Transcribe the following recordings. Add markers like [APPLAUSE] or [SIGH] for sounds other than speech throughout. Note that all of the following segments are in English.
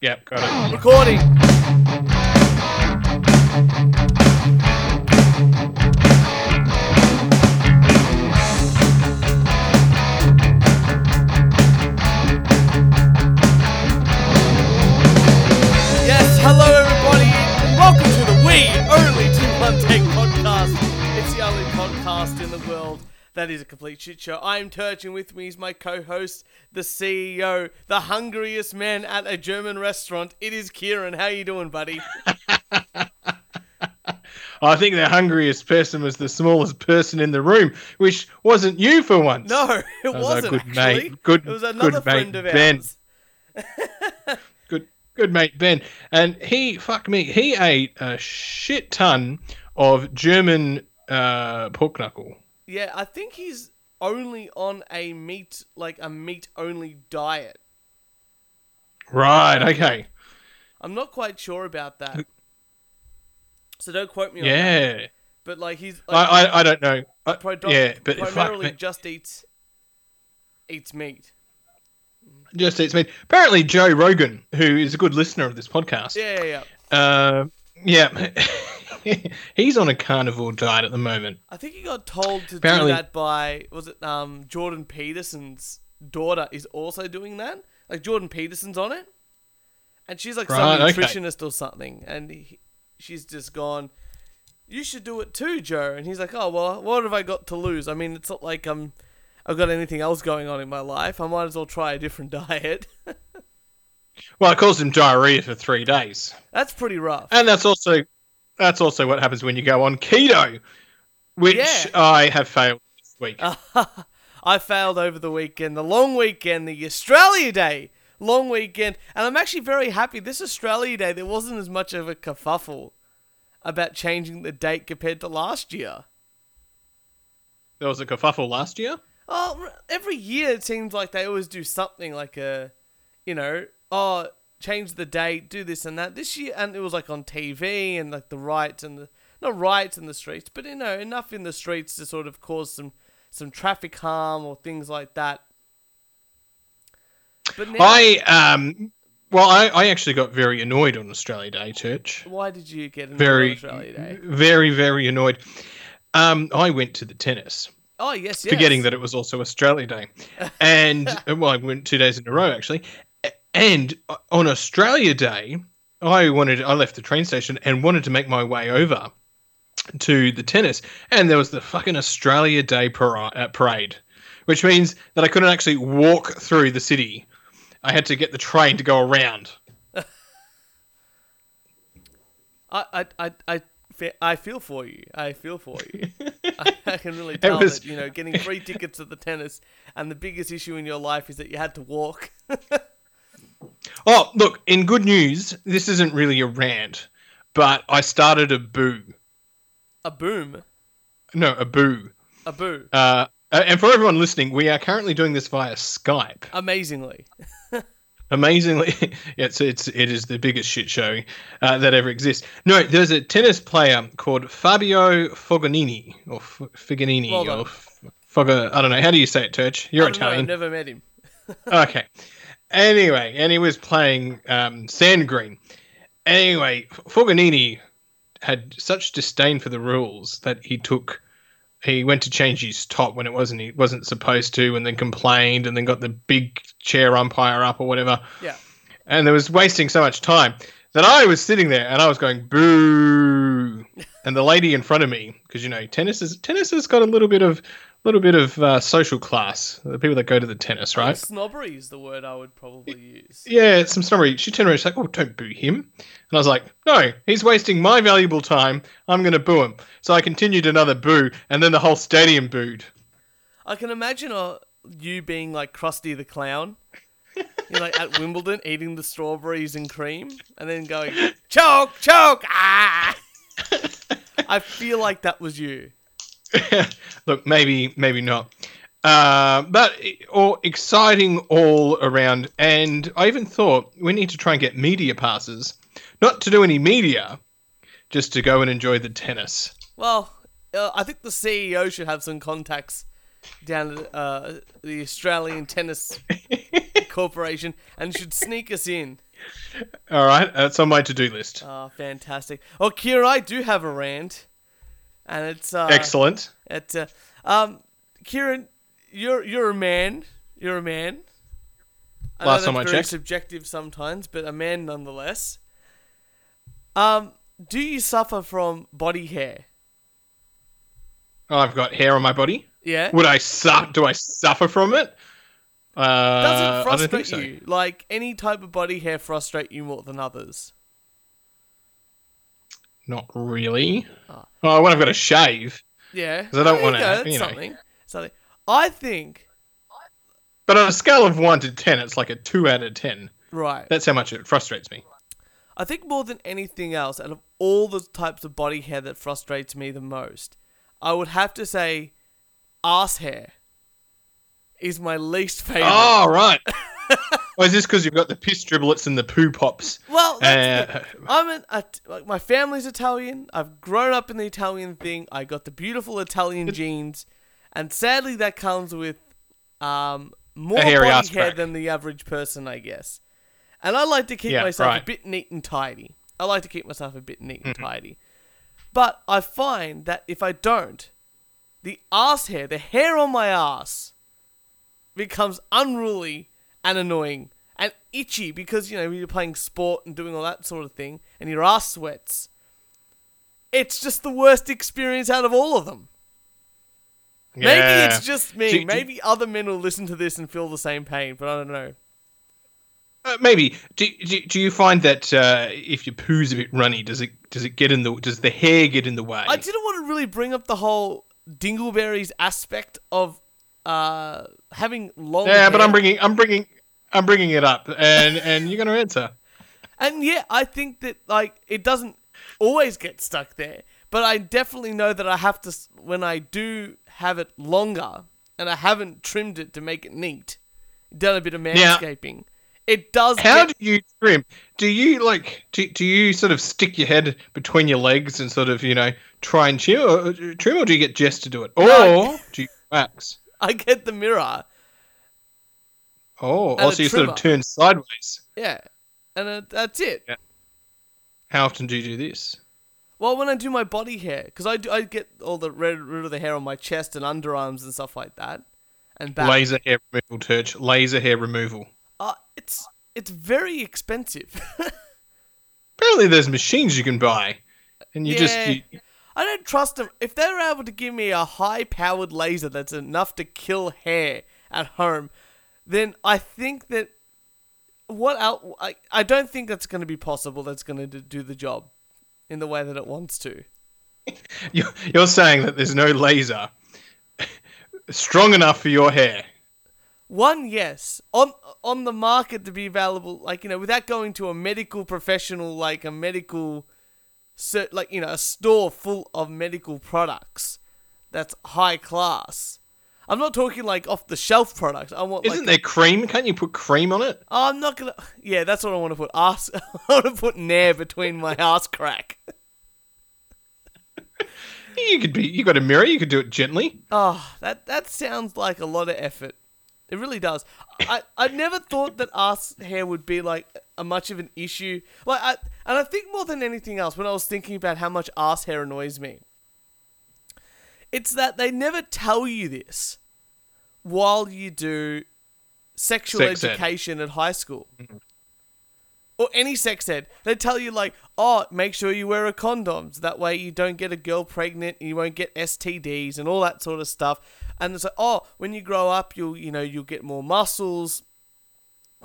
Yep, got it. Recording. That is a complete shit show. I'm Turch, and with me is my co-host, the CEO, the hungriest man at a German restaurant. It is Kieran. How you doing, buddy? [LAUGHS] I think the hungriest person was the smallest person in the room, which wasn't you for once. No, it was wasn't. good actually. mate. Good- it was another good friend mate, of Ben. [LAUGHS] Good, good mate Ben, and he fuck me, he ate a shit ton of German uh, pork knuckle. Yeah, I think he's only on a meat, like a meat-only diet. Right. Okay. I'm not quite sure about that. So don't quote me on that. Yeah. But like he's I, like, I I don't know. I, yeah, but primarily me. just eats eats meat. Just it's me. Apparently, Joe Rogan, who is a good listener of this podcast, Yeah, yeah, yeah. uh, yeah, [LAUGHS] [LAUGHS] he's on a carnivore diet at the moment. I think he got told to Apparently- do that by was it um Jordan Peterson's daughter is also doing that. Like Jordan Peterson's on it, and she's like some Right, okay. nutritionist or something, and he, she's just gone. You should do it too, Joe. And he's like, oh well, what have I got to lose? I mean, it's not like um I've got anything else going on in my life. I might as well try a different [LAUGHS] diet. Well, it caused him diarrhea for three days, That's pretty rough. and that's also that's also what happens when you go on keto, which Yeah. I have failed this week. [LAUGHS] I failed over the weekend, the long weekend, the Australia Day long weekend, and I'm actually very happy. This Australia Day, there wasn't as much of a kerfuffle about changing the date compared to last year. There was a kerfuffle last year. Oh, every year it seems like they always do something like a, you know, oh, change the date, do this and that. This year, and it was like on TV and like the riots and the not riots in the streets, but you know, enough in the streets to sort of cause some some traffic harm or things like that. But now, I um, well, I, I actually got very annoyed on Australia Day, Turch. why did you get annoyed Very, on Australia Day? very, very annoyed. Um, I went to the tennis. Oh yes, yes. forgetting that it was also Australia Day. And [LAUGHS] uh, well, I went two days in a row actually. And uh, on Australia Day, I wanted I left the train station and wanted to make my way over to the tennis, and there was the fucking Australia Day uh, parade, which means that I couldn't actually walk through the city. I had to get the train to go around. [LAUGHS] I, I, I, I, fe- I feel for you. I feel for you. [LAUGHS] I, I can really tell was- that you know getting free tickets at the tennis, and the biggest issue in your life is that you had to walk. [LAUGHS] Oh, look, in good news, this isn't really a rant, but I started a boo. a boom, No, a boo. a boo. Uh, and for everyone listening, we are currently doing this via Skype. Amazingly, [LAUGHS] Amazingly, [LAUGHS] it's it's it is the biggest shit show uh, that ever exists. No, there's a tennis player called Fabio Foganini or F- Figanini Well or F-. I don't know. How do you say it, Turch? You're I don't know, I've Italian. never met him. [LAUGHS] okay. Anyway, and he was playing um, Sandgren. Anyway, Foganini had such disdain for the rules that he took. He went to change his top when it wasn't he wasn't supposed to, and then complained, and then got the big chair umpire up or whatever. Yeah. And there was wasting so much time that I was sitting there and I was going boo, [LAUGHS] and the lady in front of me, because you know tennis is tennis has got a little bit of little bit of uh, social class. The people that go to the tennis, right? Snobbery is the word I would probably use. Yeah, some snobbery. She turned around. She's like, "Oh, don't boo him." And I was like, "No, he's wasting my valuable time. I'm going to boo him." So I continued another boo, and then the whole stadium booed. I can imagine uh, you being like Krusty the Clown. You're like at Wimbledon eating the strawberries and cream, and then going choke, choke, ah. [LAUGHS] I feel like that was you. [LAUGHS] Look, maybe, maybe not. Uh, but all exciting all around. And I even thought we need to try and get media passes, not to do any media, just to go and enjoy the tennis. Well, uh, I think the CEO should have some contacts down at uh, the Australian Tennis [LAUGHS] Corporation and should sneak us in All right, that's on my to-do list. Oh, fantastic. Well, Kira, I do have a rant, and it's uh, Excellent. It, uh, um, Kieran, you're you're a man. You're a man. I Last time I very checked. subjective sometimes, but a man nonetheless. Um, do you suffer from body hair? I've got hair on my body. Yeah. Would I suffer? Do I suffer from it? Uh, Does it frustrate so. you? Like any type of body hair frustrate you more than others? Not really. Oh. Oh, when I've got to shave. Yeah. Because I don't wanna, go, you know. something. Something. I think. But on a scale of one to ten, it's like a two out of ten. Right. That's how much it frustrates me. I think more than anything else, out of all the types of body hair that frustrates me the most, I would have to say ass hair is my least favorite. Oh, right. [LAUGHS] well, is this because you've got the piss driblets and the poo pops? Well, that's Uh, I'm an It- like my family's Italian. I've grown up in the Italian thing. I got the beautiful Italian genes, and sadly, that comes with um, more body hair than the average person, I guess. And I like to keep Yeah, myself a bit neat and tidy. I like to keep myself a bit neat and Mm-hmm. tidy. But I find that if I don't, the ass hair, the hair on my ass, becomes unruly and annoying and itchy because you know you're playing sport and doing all that sort of thing and your ass sweats. It's just the worst experience out of all of them. Maybe it's just me. Do- do- Maybe other men will listen to this and feel the same pain, but I don't know. Uh, maybe. Do, do, do you find that uh, if your poo's a bit runny, does it does it get in the does the hair get in the way? I didn't want to really bring up the whole dingleberries aspect of uh, having long. yeah, but. I'm bringing I'm bringing I'm bringing it up, and and you're going to answer. And yeah, I think that like it doesn't always get stuck there, but I definitely know that I have to when I do have it longer and I haven't trimmed it to make it neat, done a bit of Now- manscaping. it does. How get, do you trim? Do you like do, do you sort of stick your head between your legs and sort of you know try and trim, or, trim, or do you get Jess to do it, or No. do you [LAUGHS] wax? I get the mirror, Oh, And oh a so you sort of turn sideways. yeah, and uh, that's it. Yeah. How often do you do this? Well, when I do my body hair, because I do, I get all the rid, rid of the hair on my chest and underarms and stuff like that, and back. Laser hair removal, Turch. Laser hair removal. Uh, it's it's very expensive. [LAUGHS] Apparently, there's machines you can buy, and you just you, I don't trust them. If they're able to give me a high powered laser that's enough to kill hair at home, then I think that what el I, I don't think that's going to be possible that's going to do the job in the way that it wants to. [LAUGHS] you're, you're saying that there's no laser strong enough for your hair. One, yes, on on the market to be available, like you know, without going to a medical professional, like a medical, like you know, a store full of medical products that's high class. I'm not talking like off the shelf products. I want Isn't like there cream? Can't you put cream on it? Oh, I'm not gonna. Yeah, that's what I want to put. Ass. [LAUGHS] I want to put nair between my ass crack. You could be. You got a mirror. You could do it gently. Oh, that that sounds like a lot of effort. It really does. I, I never thought that ass hair would be like a much of an issue. Like, I, and I think more than anything else, when I was thinking about how much ass hair annoys me, it's that they never tell you this while you do sexual Sex ed. education at high school. Mm-hmm. Or any sex ed. They tell you, like, oh, make sure you wear a condom. So That way you don't get a girl pregnant and you won't get STDs and all that sort of stuff. And it's like, oh, when you grow up, you'll, you know, you'll get more muscles.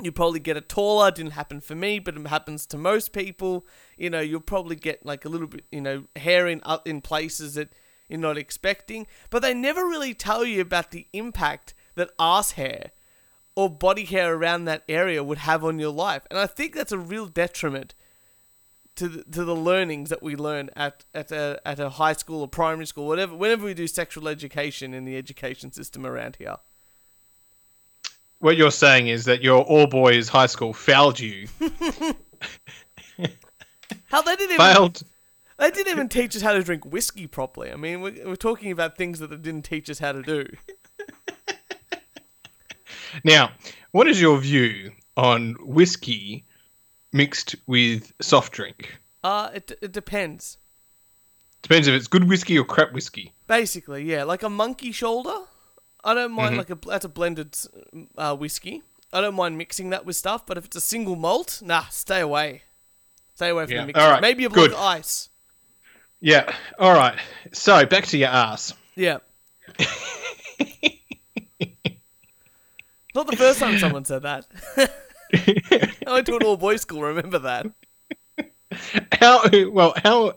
You probably get a taller. Didn't happen for me, but it happens to most people. You know, you'll probably get like a little bit, you know, hair in up in places that you're not expecting. But they never really tell you about the impact that ass hair or body hair around that area would have on your life. And I think that's a real detriment to the, to the learnings that we learn at at a, at a high school or primary school, whatever. Whenever we do sexual education in the education system around here. What you're saying is that your all boys high school failed you. [LAUGHS] How they didn't even failed. They didn't even teach us how to drink whiskey properly. I mean, we're, we're talking about things that they didn't teach us how to do. [LAUGHS] Now, what is your view on whiskey mixed with soft drink? Uh, it, it depends. Depends if it's good whiskey or crap whiskey. Basically, yeah, like a monkey shoulder. I don't mind Mhm. like a that's a blended uh, whiskey. I don't mind mixing that with stuff, but if it's a single malt, nah, stay away. Stay away from Yeah, the mixing. alright, Maybe a block good. of ice. Yeah. All right. So back to your ass. Yeah. Not the first time someone said that. [LAUGHS] I went to an all boys school. Remember that? how well? How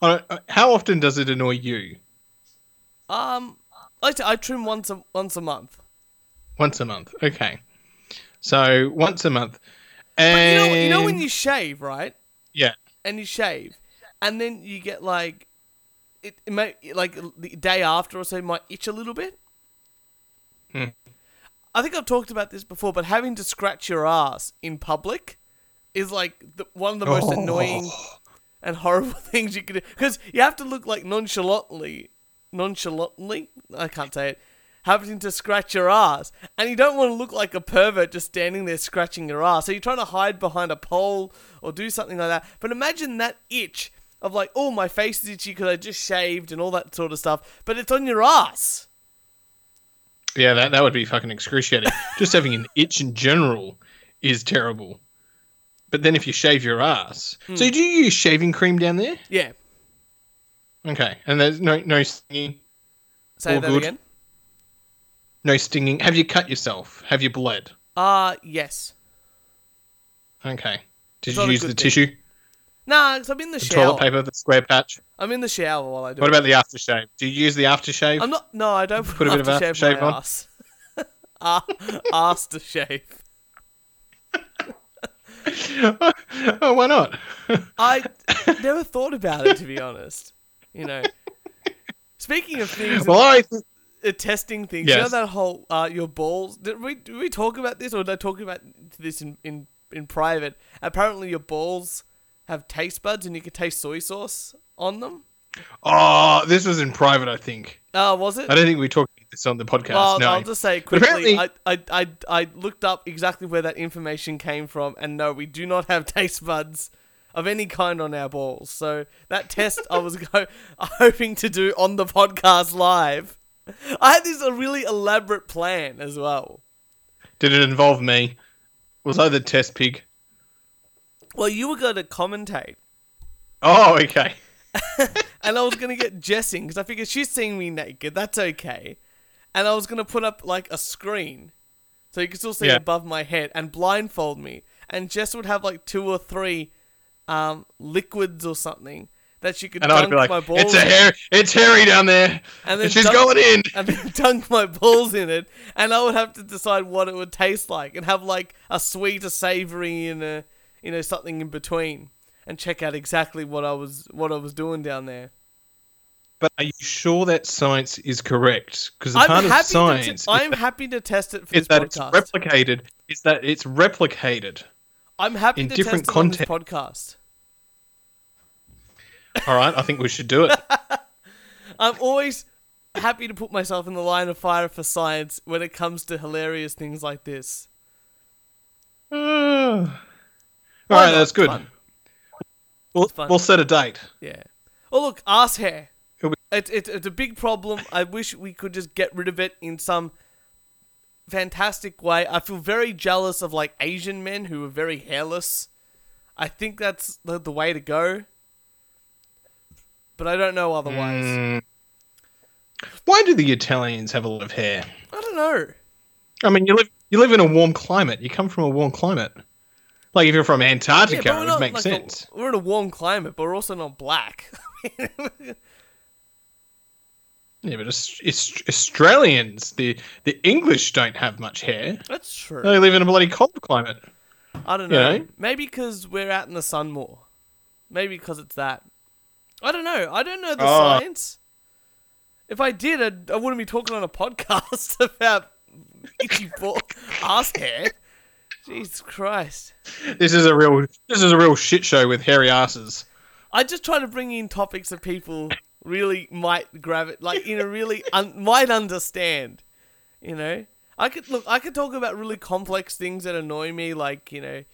uh, how often does it annoy you? Um, I, t- I trim once a once a month. Once a month. Okay. So once a month. But you And know, you know when you shave, right? yeah. And you shave, and then you get like, it, it may like the day after or so it might itch a little bit. Hmm. I think I've talked about this before, but having to scratch your ass in public is like the, one of the most Oh. annoying and horrible [LAUGHS] things you can do because you have to look like nonchalantly, nonchalantly. I can't say it. Having to scratch your ass, and you don't want to look like a pervert just standing there scratching your ass. So you're trying to hide behind a pole or do something like that. But imagine that itch of like, oh, my face is itchy because I just shaved and all that sort of stuff. But it's on your ass. Yeah, that, that would be fucking excruciating. [LAUGHS] Just having an itch in general is terrible. But then if you shave your ass. Hmm. So do you use shaving cream down there? Yeah. Okay. And there's no no stinging. Say All that good. again. No stinging. Have you cut yourself? Have you bled? Uh yes. Okay. Did It's you use the thing. tissue? Nah, because I'm in the, The shower. toilet paper, the square patch? I'm in the shower while I do What it. about the aftershave? Do you use the aftershave? I'm not. No, I don't put, Put a bit of aftershave aftershave on? ass. uh, ass to shave. oh, why not? I [LAUGHS] never thought about it to be honest. You know. Speaking of things, well, I th- uh, testing things. You know that whole uh, your balls. Did we did we talk about this or did I talk about this in in in private? Apparently, your balls have taste buds and you can taste soy sauce on them. oh, this was in private. I think. Uh, was it? I don't think we talked about this on the podcast. Well, no. I'll just say quickly. I, I, I, I looked up exactly where that information came from, and no, we do not have [LAUGHS] taste buds of any kind on our balls. So that test I was [LAUGHS] go- hoping to do on the podcast live. I had this a really elaborate plan as well. Did it involve me? Was I the test pig? Well, you were going to commentate, Oh, okay. [LAUGHS] and I was going to get Jessing because I figured she's seeing me naked. That's okay. And I was going to put up like a screen so you could still see Yeah. above my head and blindfold me. And Jess would have like two or three um, liquids or something that she could And dunk be like, my balls "It's a in, hair. It's hairy down there, And then and she's dunk- going in." [LAUGHS] and then dunk my balls in it, and I would have to decide what it would taste like, and have like a sweet, a savory, and a you know something in between, and check out exactly what I was what I was doing down there. But are you sure that science is correct? Because the I'm part of happy. science to I'm happy to test it for is that it's replicated. Is that it's replicated? I'm happy in to different test it on this content- podcast. All right, I think we should do it. [LAUGHS] I'm always happy to put myself in the line of fire for science when it comes to hilarious things like this. [SIGHS] [LAUGHS] All right, that's good. Fun. We'll, fun. we'll set a date. Yeah. Oh look, ass hair. Be- It's it's it's a big problem. I wish we could just get rid of it in some fantastic way. I feel very jealous of like Asian men who are very hairless. I think that's the, the way to go. But I don't know otherwise. Mm. Why do the Italians have a lot of hair? I don't know. I mean, you live you live in a warm climate. You come from a warm climate. Like if you're from Antarctica, but it would make like sense. A, we're in a warm climate, but we're also not black. [LAUGHS] Yeah, but Aus- Aus- Australians, the the English don't have much hair. That's true. They live in a bloody cold climate. I don't You know. know? Maybe because we're out in the sun more. Maybe because it's that. I don't know. I don't know the Oh. science. If I did, I'd, I wouldn't be talking on a [LAUGHS] podcast about itchy ball ass hair. Jesus Christ! This is a real this is a real shit show with hairy asses. I just try to bring in topics that people really might grab it, like you know, really un- might understand. You know, I could look. I could talk about really complex things that annoy me, like you know,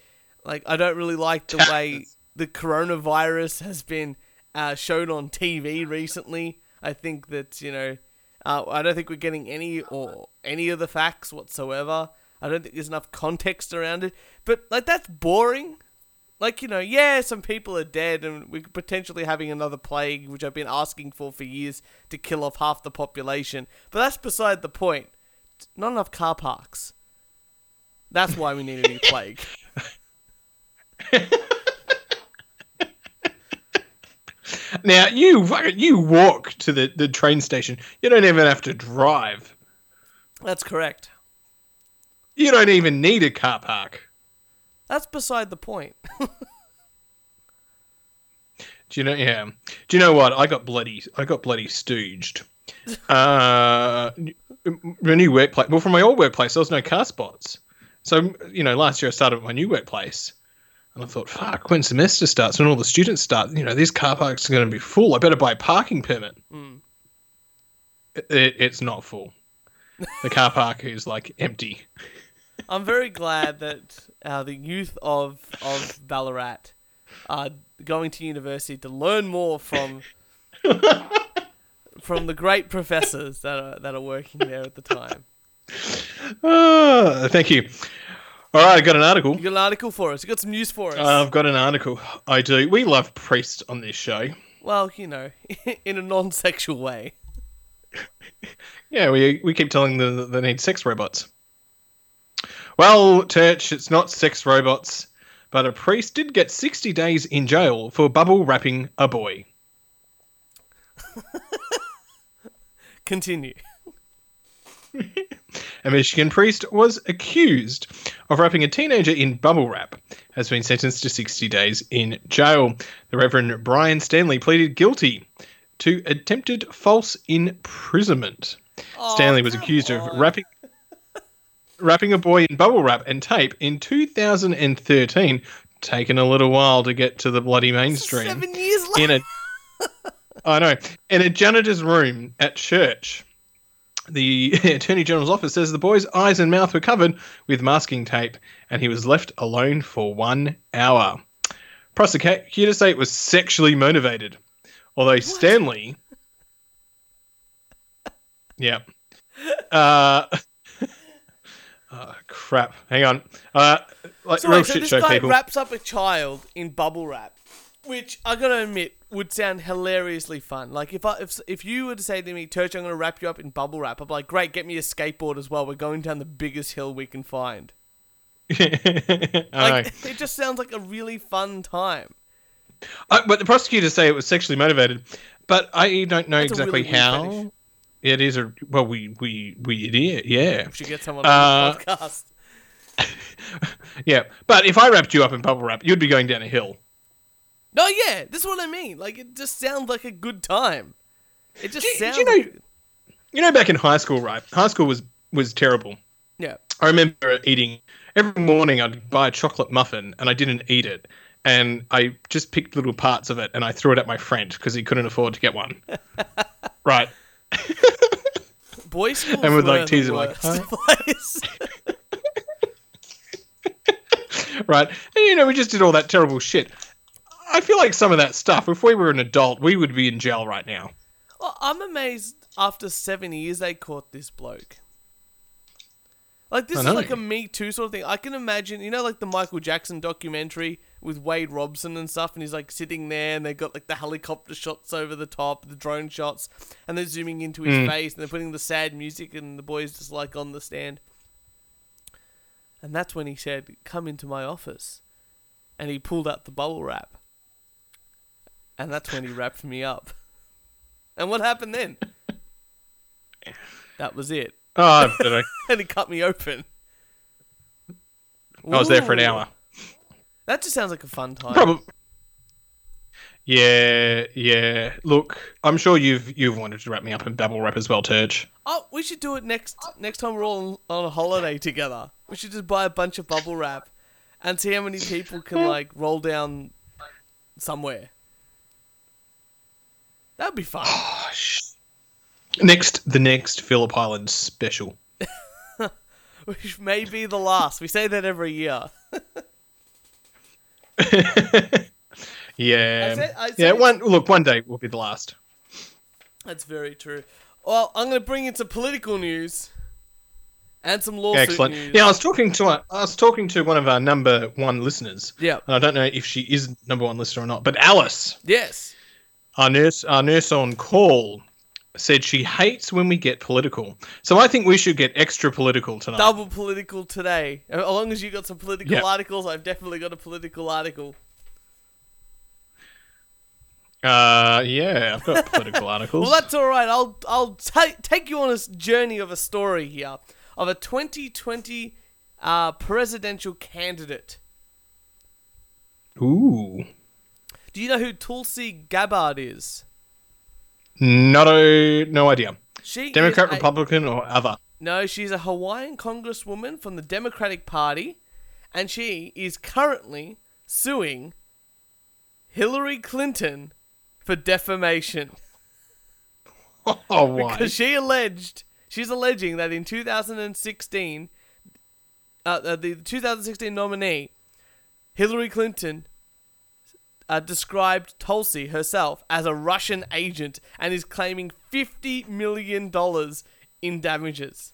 Like, I don't really like the way [LAUGHS] the coronavirus has been uh, shown on TV recently. I think that you know, uh, I don't think we're getting any or any of the facts whatsoever. I don't think there's enough context around it. But like, that's boring. Like you know, yeah, some people are dead, and we're potentially having another plague, which I've been asking for for years to kill off half the population. But that's beside the point. Not enough car parks. That's why we need a new [LAUGHS] plague. Now you you walk to the, the train station. You don't even have to drive. That's correct. You don't even need a car park. That's beside the point. [LAUGHS] Do you know? Yeah. Do you know what? I got bloody. I got bloody stooged. [LAUGHS] Uh, my new workplace. Well, from my old workplace, there was no car spots. So you know, last year I started at my new workplace, and I thought, fuck, when semester starts, when all the students start, you know, these car parks are going to be full. I better buy a parking permit. Mm. It, it, it's not full. The car park is like empty. I'm very glad that uh, the youth of of Ballarat are going to university to learn more from [LAUGHS] from the great professors that are that are working there at the time. Ah, thank you. All right, I've got an article. You got an article for us. You got some news for us. Uh, I've got an article. I do. We love priests on this show. well, you know, [LAUGHS] in a non-sexual way. Yeah, we we keep telling them that they need sex robots. Well, Turch, it's not sex robots, but a priest did get 60 days in jail for bubble wrapping a boy. [LAUGHS] Continue. [LAUGHS] A Michigan priest was accused of wrapping a teenager in bubble wrap, has been sentenced to 60 days in jail. The Reverend Brian Stanley pleaded guilty to attempted false imprisonment. Stanley was Oh, accused of wrapping wrapping a boy in bubble wrap and tape in 2013. Taken a little while to get to the bloody mainstream. Seven years later. In a, I know, in a janitor's room at church. The [LAUGHS] Attorney General's office says the boy's eyes and mouth were covered with masking tape, and he was left alone for one hour. Prosecutors say it was sexually motivated, although Stanley. [LAUGHS] Yeah. Uh, oh, crap. Hang on. Uh, like So, real so shit this show guy people. wraps up a child in bubble wrap, which I gotta admit would sound hilariously fun. Like if I if if you were to say to me, "Turch, I'm gonna wrap you up in bubble wrap," I'm like, "Great, get me a skateboard as well. We're going down the biggest hill we can find." [LAUGHS] Like [LAUGHS] it just sounds like a really fun time. Uh, but the prosecutors say it was sexually motivated, but I don't know That's exactly really how. It is a well, we we we did, yeah, We should get someone Uh, on the podcast. [LAUGHS] yeah. But if I wrapped you up in bubble wrap, you'd be going down a hill. No, yeah, this is what I mean. Like it just sounds like a good time. It just Do you- do sounds. you know- You know, back in high school, right? High school was was terrible. yeah. I remember eating every morning. I'd buy a chocolate muffin, and I didn't eat it, and I just picked little parts of it, and I threw it at my friend because he couldn't afford to get one. [LAUGHS] right. Boys' schools And would, like, tease him, like, place. [LAUGHS] right? And you know, we just did all that terrible shit. I feel like some of that stuff, if we were an adult, we would be in jail right now. Well, I'm amazed after seven years they caught this bloke. Like this I is know. like a Me Too sort of thing. I can imagine, you know, like the Michael Jackson documentary with Wade Robson and stuff, and he's like sitting there, and they got like the helicopter shots over the top, the drone shots, and they're zooming into his Mm. face, and they're putting the sad music, and the boy's just like on the stand. And that's when he said, "Come into my office," and he pulled out the bubble wrap, and that's when he [LAUGHS] wrapped me up. And what happened then? [LAUGHS] That was it. Oh, I. [LAUGHS] And he cut me open. I was there for an Ooh. hour. That just sounds like a fun time. Probably. Yeah, yeah. Look, I'm sure you've you've wanted to wrap me up in bubble wrap as well, Turch. Oh, we should do it next next time we're all on a holiday together. We should just buy a bunch of bubble wrap and see how many people can [LAUGHS] like roll down somewhere. That'd be fun. Oh, sh- Next, the next Phillip Island special. [LAUGHS] Which may be the last. We say that every year. [LAUGHS] [LAUGHS] yeah, I said- I said yeah. One look, one day will be the last. That's very true. Well, I'm going to bring in some political news and some lawsuit Excellent. news. Yeah, I was talking to I was talking to one of our number one listeners, Yeah. and I don't know if she is number one listener or not, but Alice, Yes. our nurse, our nurse on call, said she hates when we get political. So I think we should get extra political tonight. Double political today. As long as you got some political Yeah. articles, I've definitely got a political article. Uh, yeah, I've got political [LAUGHS] articles. Well, that's all right. I'll I'll ta- take you on a journey of a story here of a 2020 uh, presidential candidate. Ooh, Do you know who Tulsi Gabbard is? Not a no idea. She Democrat, a- Republican, or other. No, she's a Hawaiian congresswoman from the Democratic Party, and she is currently suing Hillary Clinton for defamation Oh, why? because she alleged she's alleging that in 2016, uh, uh, the 2016 nominee Hillary Clinton uh, described Tulsi herself as a Russian agent and is claiming 50 million dollars in damages.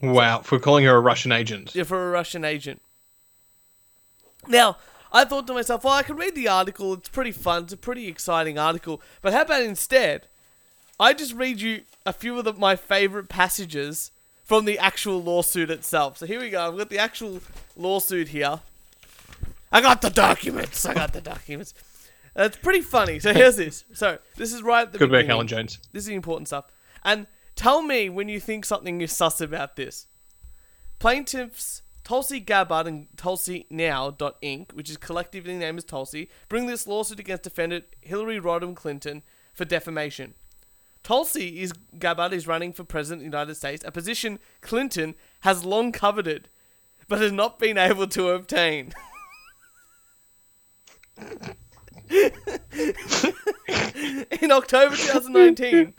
Wow, for calling her a Russian agent. Yeah, for a Russian agent. Now, I thought to myself, well, I can read the article. It's pretty fun. It's a pretty exciting article. But how about instead, I just read you a few of the, my favorite passages from the actual lawsuit itself. So here we go. I've got the actual lawsuit here. I got the documents. I got the documents. That's pretty funny. So here's this. So this is right at the Good work, beginning. Alan Jones. This is the important stuff. And tell me when you think something is sus about this. Plaintiffs Tulsi Gabbard and Tulsi Now Inc., which is collectively named as Tulsi, bring this lawsuit against defendant Hillary Rodham Clinton for defamation. Tulsi is Gabbard is running for president of the United States, a position Clinton has long coveted, but has not been able to obtain. [LAUGHS] [LAUGHS] in October 2019,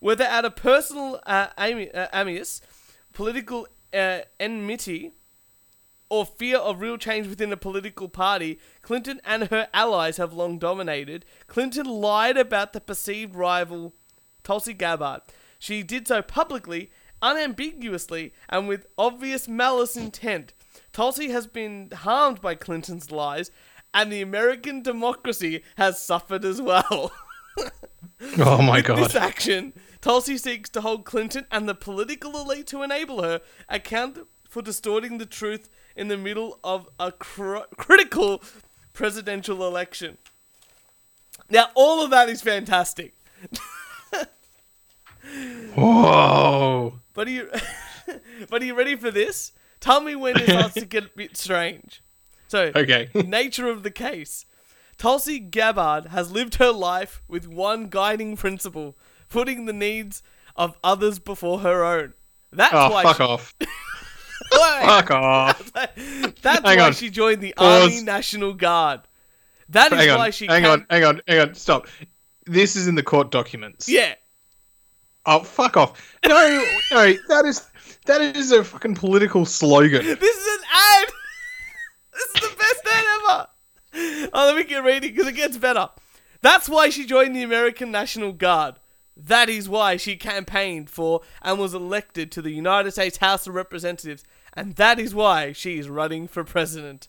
whether out of personal uh, ami- uh, political uh, enmity, or fear of real change within a political party, Clinton and her allies have long dominated. Clinton lied about the perceived rival Tulsi Gabbard. She did so publicly, unambiguously, and with obvious malice intent. Tulsi has been harmed by Clinton's lies, and the American democracy has suffered as well. [LAUGHS] Oh my With this action, Tulsi seeks to hold Clinton and the political elite to enable her account for distorting the truth in the middle of a cr- critical presidential election. Now, all of that is fantastic, Whoa. but are you, [LAUGHS] but are you ready for this? Tell me when it starts to get a bit strange. So, Okay. [LAUGHS] nature of the case. Tulsi Gabbard has lived her life with one guiding principle putting the needs of others before her own. That's Oh, why fuck she, off. [LAUGHS] Fuck off. [LAUGHS] That's Hang why on. she joined the Pause. Army National Guard. That is Hang on. why she hang came- on. Hang on. Hang on. Stop. This is in the court documents. Yeah. Oh, fuck off. No, no. That is that is a fucking political slogan. This is an ad. This is the best ad ever. Oh, let me get reading because it gets better. That's why she joined the American National Guard. That is why she campaigned for and was elected to the United States House of Representatives. And that is why she is running for president.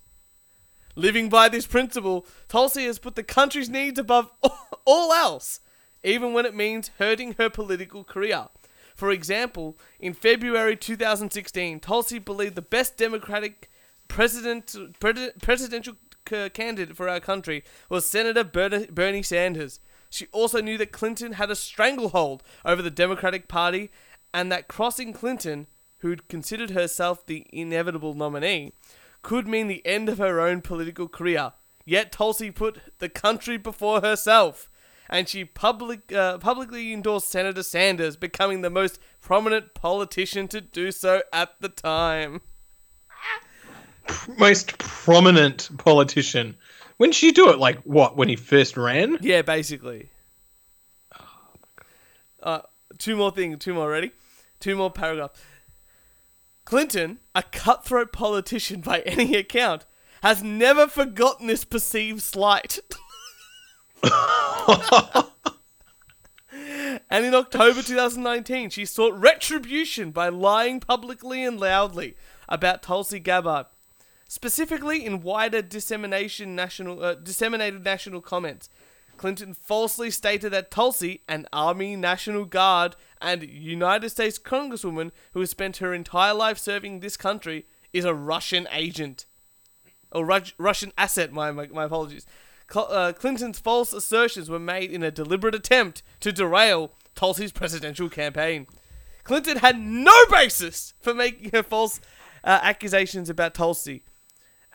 Living by this principle, Tulsi has put the country's needs above [LAUGHS] all else, even when it means hurting her political career. For example, in February 2016, Tulsi believed the best Democratic president, pres- presidential c- candidate for our country was Senator Bernie, Bernie Sanders. She also knew that Clinton had a stranglehold over the Democratic Party and that crossing Clinton, who'd considered herself the inevitable nominee, could mean the end of her own political career. Yet Tulsi put the country before herself, and she public, uh, publicly endorsed Senator Sanders, becoming the most prominent politician to do so at the time. Most prominent politician. When did she do it? Like what? When he first ran? Yeah, basically. Uh, two more things. Two more. Ready? Two more paragraphs. Clinton, a cutthroat politician by [LAUGHS] any account, has never forgotten this perceived slight. [LAUGHS] and in October 2019, she sought retribution by lying publicly and loudly about Tulsi Gabbard, specifically in wider dissemination national uh, disseminated national comments. Clinton falsely stated that Tulsi, an Army National Guard and United States Congresswoman who has spent her entire life serving this country, is a Russian agent. A Ru- Russian asset, my, my, my apologies. Cl- uh, Clinton's false assertions were made in a deliberate attempt to derail Tulsi's presidential campaign. Clinton had no basis for making her false uh, accusations about Tulsi.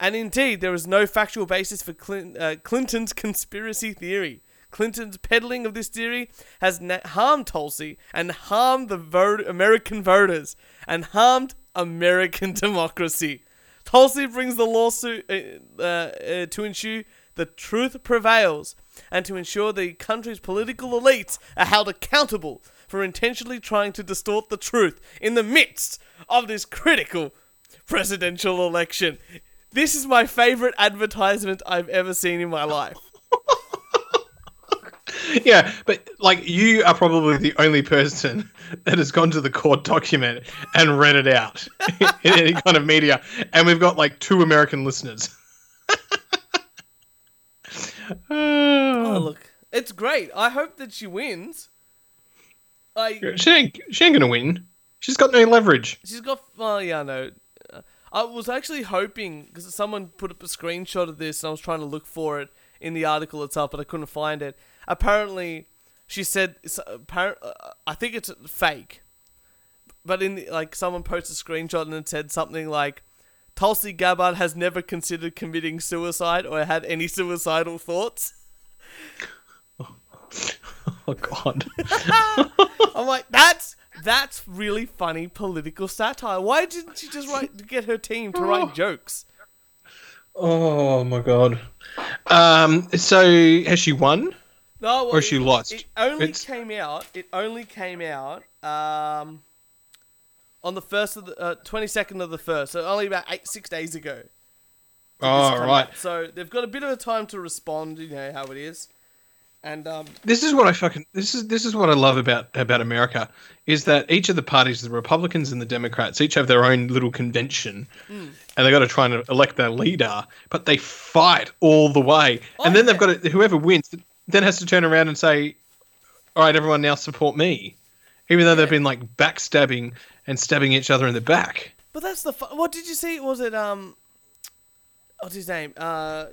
And indeed, there is no factual basis for Clin- uh, Clinton's conspiracy theory. Clinton's peddling of this theory has na- harmed Tulsi and harmed the vote- American voters and harmed American [LAUGHS] democracy. Tulsi brings the lawsuit uh, uh, uh, to ensure the truth prevails and to ensure the country's political elites are held accountable for intentionally trying to distort the truth in the midst of this critical presidential election. This is my favorite advertisement I've ever seen in my life. [LAUGHS] yeah, but like you are probably the only person that has gone to the court document and read it out [LAUGHS] in any kind of media, and we've got like two American listeners. [LAUGHS] Oh, oh, look, it's great. I hope that she wins. I She ain't, she ain't gonna win. She's got no leverage. She's got. Well, yeah, no. I was actually hoping because someone put up a screenshot of this, and I was trying to look for it in the article itself, but I couldn't find it. Apparently, she said. Apparent, uh, I think it's fake. But in the, like, someone posted a screenshot and it said something like, "Tulsi Gabbard has never considered committing suicide or had any suicidal thoughts." [LAUGHS] Oh God. [LAUGHS] I'm like, that's that's really funny political satire. Why didn't she just write get her team to write [LAUGHS] jokes? Oh my God. Um. So has she won? No, well, Or she it- lost. It only It's- came out. It only came out um, on the first of the twenty second of the first. So only about eight six days ago. Oh right. out. So they've got a bit of a time to respond. You know how it is, and um, This is what I fucking this is this is what I love about about America is that each of the parties, the Republicans and the Democrats, each have their own little convention, Hmm. and they got to try and elect their leader, but they fight all the way, Oh, and then yeah. they've got to, whoever wins then has to turn around and say, "All right, everyone, now support me," even though they've been like backstabbing and stabbing each other in the back. but that's the fu- what did you see? Was it um, what's his name? Uh,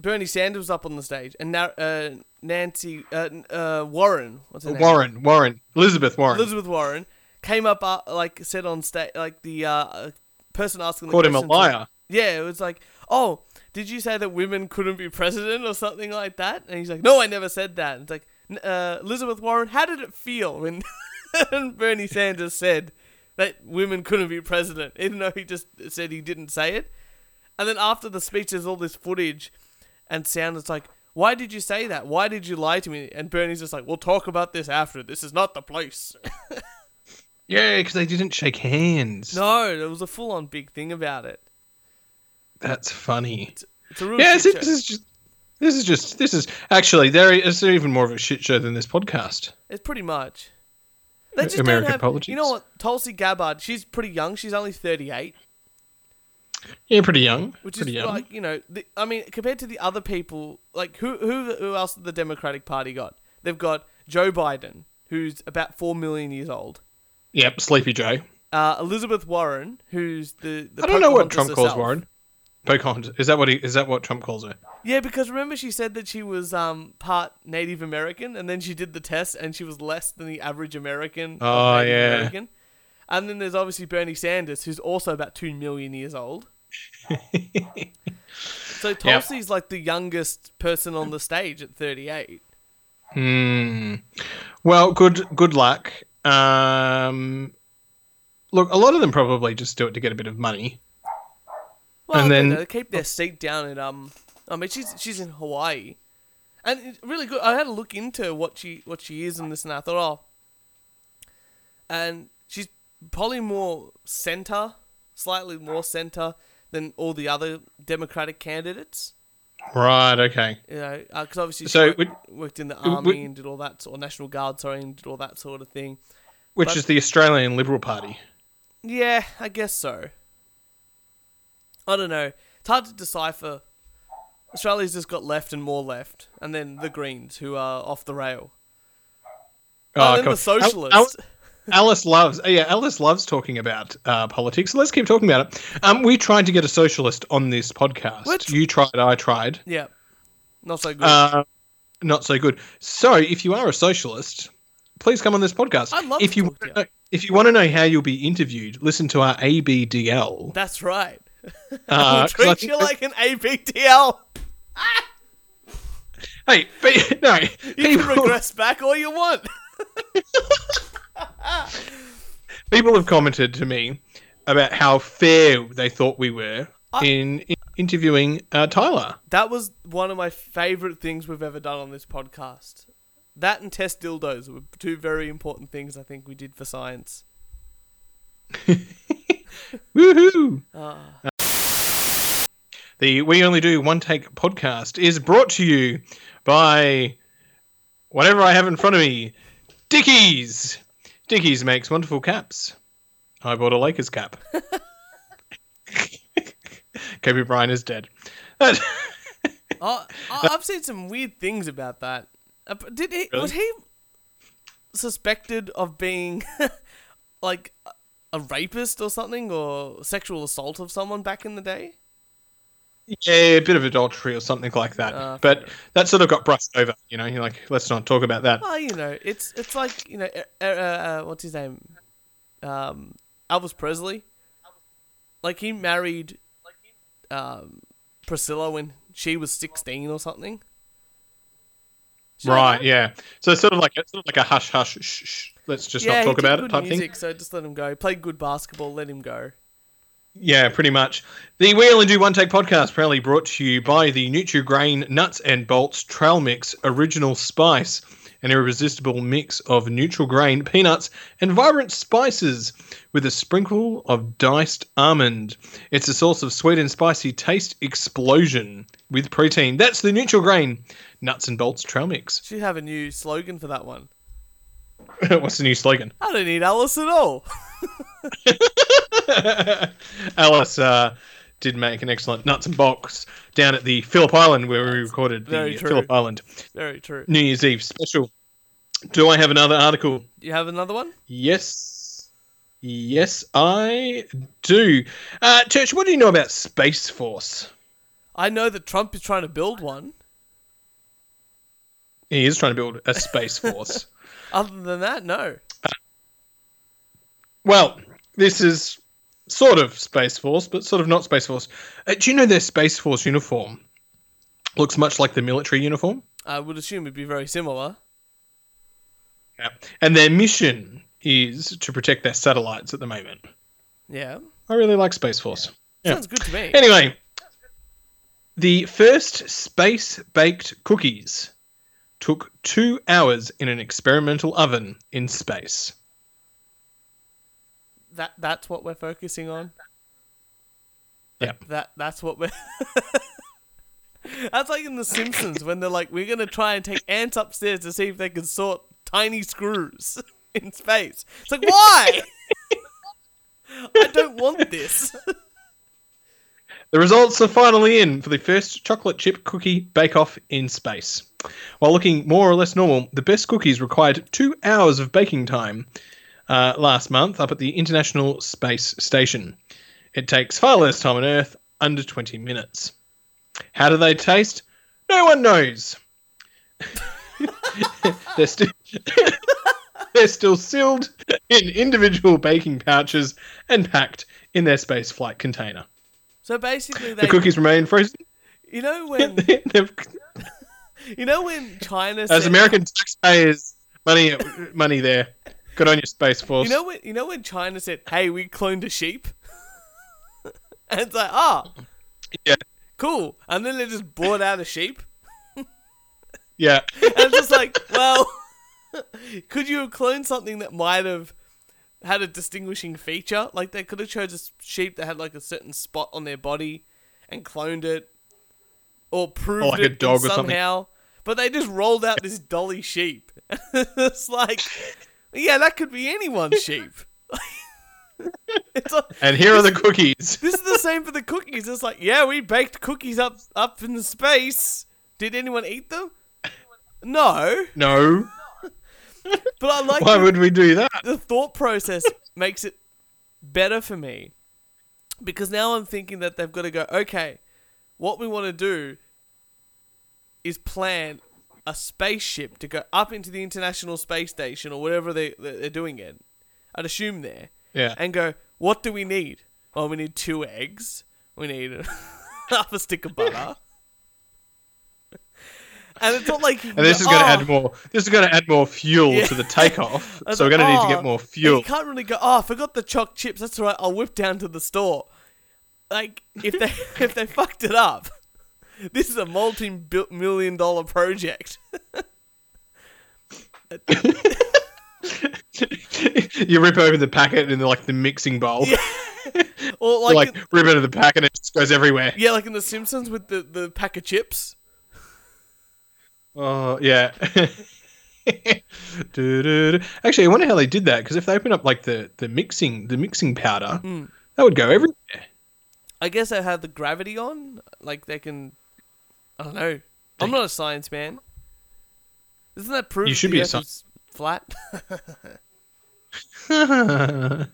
Bernie Sanders was up on the stage, and now uh, Nancy uh, uh, Warren. What's her name? Warren, Warren, Elizabeth Warren Elizabeth Warren came up, uh, like said on stage, like the uh, uh, person asking the question. called him a liar. yeah, it was like, oh, did you say that women couldn't be president or something like that? And he's like, no, I never said that. And it's like, "N- uh, Elizabeth Warren, how did it feel [LAUGHS] when Bernie Sanders said that women couldn't be president, even though he just said he didn't say it? And then after the speech, there's all this footage, and Sanders like, why did you say that? Why did you lie to me? And Bernie's just like, we'll talk about this after. This is not the place. [LAUGHS] Yeah, because they didn't shake hands. no, there was a full-on big thing about it. That's funny. It's a real Yeah, shit this show. is just. This is just. This is actually there is even more of a shit show than this podcast. It's pretty much. They uh, just American don't have. politics. You know what? Tulsi Gabbard. She's pretty young. She's only thirty-eight, Yeah, pretty young. which pretty is young. like you know. The, I mean, compared to the other people, like who who who else the Democratic Party got? They've got Joe Biden, who's about four million years old. Yep, Sleepy Joe. Uh, Elizabeth Warren, who's the, the I don't know what Trump calls. Warren. Pocahontas. Is that what he? Is that what Trump calls her? Yeah, because remember she said that she was um part Native American, and then she did the test, and she was less than the average American. Oh, yeah. American. And then there's obviously Bernie Sanders, who's also about two million years old. [LAUGHS] So Tulsi's like the youngest person on the stage at 38. Hmm. Well, good. Good luck. Um. Look, a lot of them probably just do it to get a bit of money. Well, And then- they keep their seat down in um. I mean, she's she's in Hawaii, and it's really good. I had to look into what she what she is and this and. I thought, oh, and she's probably more center, slightly more center than all the other Democratic candidates. Right. Okay. You know, uh, because obviously she So worked, would- worked in the would- army and did all that, or National Guard, sorry, and did all that sort of thing. Which But- is the Australian Liberal Party. Yeah, I guess so. I don't know. It's hard to decipher. Australia's just got left and more left, and then the Greens, who are off the rail. Oh, then cool. the socialists. Al- Al- Alice loves, yeah, Alice loves talking about uh, politics. So let's keep talking about it. Um, we tried to get a socialist on this podcast. What? You tried, I tried. yeah, not so good. Uh, not so good. So, if you are a socialist, please come on this podcast. I'd love if to you talk to you. wanna know- if you want to know how you'll be interviewed, listen to our ABDL. That's right. Uh, [LAUGHS] I treat you like an ABDL. [LAUGHS] hey, but, [LAUGHS] no, You people, can regress back all you want. People have commented to me about how fair they thought we were I- in, in interviewing uh, Tyler. That was one of my favorite things we've ever done on this podcast. That and test dildos were two very important things I think we did for science. [LAUGHS] Woohoo! Ah. The We Only Do One Take podcast is brought to you by whatever I have in front of me Dickies. Dickies makes wonderful caps. I bought a Lakers cap. [LAUGHS] Kobe Bryant is dead. [LAUGHS] Oh, I- I've seen some weird things about that. Uh, Did he? Really? Was he suspected of being [LAUGHS] like a rapist or something, or sexual assault of someone back in the day? Yeah, a bit of adultery or something like that. Ah, but that sort of got brushed over. You know, you're like, let's not talk about that. Well, you know, it's it's like you know, uh, uh, uh, what's his name? Um, Elvis Presley. Like he married, um, Priscilla when she was sixteen or something. Right, yeah. So it's sort of like it's sort of like a hush hush shh, shh. Let's just yeah, not talk about it type music, thing. So just let him go. Played good basketball. Let him go. Yeah, pretty much. The We Only Do One Take podcast proudly brought to you by the Nutrigrain Nuts and Bolts Trail Mix Original Spice, an irresistible mix of neutral grain, peanuts, and vibrant spices with a sprinkle of diced almond. It's a source of sweet and spicy taste explosion with protein. That's the Neutral Grain Nuts and Bolts Trail Mix. Should have a new slogan for that one. [LAUGHS] What's the new slogan? I don't need Alice at all. [LAUGHS] [LAUGHS] Alice uh, did make an excellent nuts and box down at the Phillip Island where we recorded the true. Phillip Island Very true. New Year's Eve special. Do I have another article? You have another one? Yes. Yes, I do. Uh, Turch, what do you know about Space Force? I know that Trump is trying to build one. He is trying to build a Space Force. [LAUGHS] Other than that, no. well, this is sort of Space Force, but sort of not Space Force. Uh, do you know their Space Force uniform looks much like the military uniform? I would assume it'd be very similar. Yeah. And their mission is to protect their satellites at the moment. Yeah. I really like Space Force. Yeah. Sounds good to me. Anyway, the first space baked cookies took two hours in an experimental oven in space. That that's what we're focusing on. Yeah. That that's what we're [LAUGHS] That's like in The Simpsons when they're like, we're gonna try and take ants upstairs to see if they can sort tiny screws [LAUGHS] in space. It's like why? [LAUGHS] I don't want this. The results are finally in for the first chocolate chip cookie bake off in space. While looking more or less normal, the best cookies required two hours of baking time uh, last month up at the International Space Station. It takes far less time on Earth, under 20 minutes. How do they taste? No one knows. [LAUGHS] they're, still [LAUGHS] they're still sealed in individual baking pouches and packed in their space flight container. So basically The cookies remain frozen. you know [LAUGHS] when you know when China As American taxpayers, money, money there. Good on your space force. You know when you know when China said, "Hey, we cloned a sheep," [LAUGHS] and it's like, "Ah, yeah, cool," and then they just bought out a sheep, yeah, [LAUGHS] and it's just like, well, [LAUGHS] could you have cloned something that might have had a distinguishing feature. Like they could have chose a sheep that had like a certain spot on their body and cloned it, or proved like it in dog or something. somehow. But they just rolled out this dolly sheep. it's like, yeah, that could be anyone's sheep. like, [LAUGHS] And here are the cookies. [LAUGHS] this is the same for the cookies. It's like, yeah, we baked cookies up up in the space. Did anyone eat them? No, No. [LAUGHS] but I like Why the, would we do that? the thought process makes it better for me because now I'm thinking that they've got to go. Okay, what we want to do is plan a spaceship to go up into the International Space Station or whatever they they're doing it. I'd assume there Yeah. and go, what do we need? Oh, we need two eggs. We need [LAUGHS] half a stick of butter. [LAUGHS] and it's not like And this is going to "Oh." add ah. more. This is going to add more fuel Yeah. to the [LAUGHS] takeoff. So we're going to need to "Oh." get ah. more And fuel. You can't really go. Oh, I forgot the choc chips. That's all right. I'll whip down to the store. Like if they if they fucked it up, [LAUGHS] this is a multi-million dollar project. you rip open the packet in like the mixing bowl. Yeah. [LAUGHS] or You, like, like in- rip out of the packet and it just goes everywhere. yeah, like in The Simpsons with the the pack of chips. Oh yeah. [LAUGHS] Actually, I wonder how they did that because if they open up like the, the mixing the mixing powder, Hmm. that would go everywhere. I guess they have the gravity on. Like they can. I don't know. I'm not a science man. Isn't that proof? You should be a Earth sci- is flat? [LAUGHS]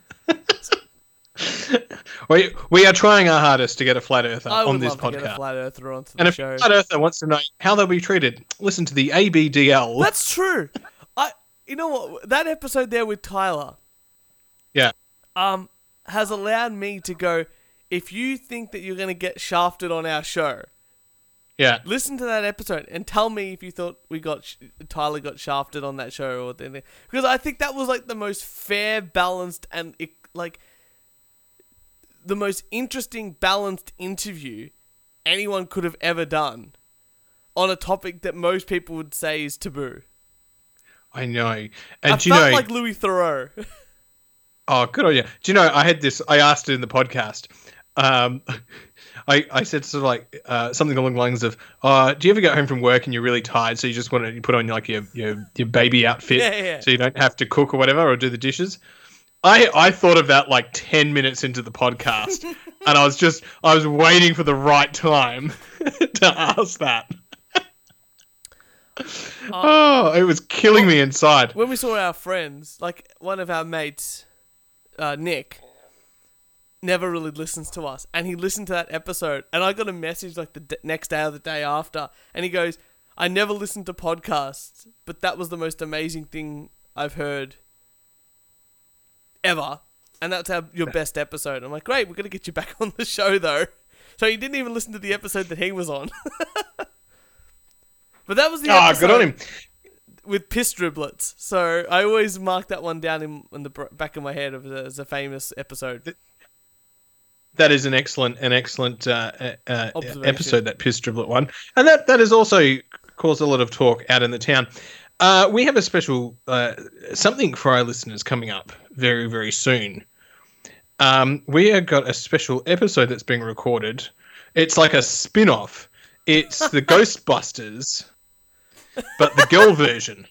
[LAUGHS] we we are trying our hardest to get a flat earther I on would this love to get a podcast. flat earther onto the And if show. a flat earther wants to know how they'll be treated, listen to the ABDL. That's true. I. You know what? That episode there with Tyler. yeah. um, has allowed me to go. If you think that you're going to get shafted on our show, Yeah. listen to that episode and tell me if you thought we got sh- Tyler got shafted on that show or anything. Because I think that was like the most fair, balanced, and it, like the most interesting, balanced interview anyone could have ever done on a topic that most people would say is taboo. I know. I And do you know like Louis Theroux. [LAUGHS] Oh, good on you. Do you know, I had this, I asked it in the podcast. Um, I, I said sort of like uh, something along the lines of, uh, do you ever get home from work and you're really tired, so you just want to put on like your, your, your baby outfit Yeah, yeah. so you don't have to cook or whatever or do the dishes? I, I thought of that like 10 minutes into the podcast [LAUGHS] and I was just, I was waiting for the right time [LAUGHS] to ask that. oh, [LAUGHS] it was killing me inside. when we saw our friends, like one of our mates, uh, Nick, never really listens to us, and he listened to that episode, and I got a message like the d- next day or the day after, and he goes, "I never listened to podcasts, but that was the most amazing thing I've heard ever." And that's our, your best episode. I'm like, great, we're gonna get you back [LAUGHS] on the show though. So he didn't even listen to the episode that he was on. [LAUGHS] but that was the Ah, episode good on him. with piss driblets. So I always mark that one down in, in the back of my head of as a famous episode. That is an excellent, an excellent uh, uh, uh, episode that piss driblet one, and that that has also caused a lot of talk out in the town. Uh, we have a special uh, something for our listeners coming up very very soon. Um, we have got a special episode that's being recorded. It's like a spin-off. It's the [LAUGHS] Ghostbusters, but the girl version.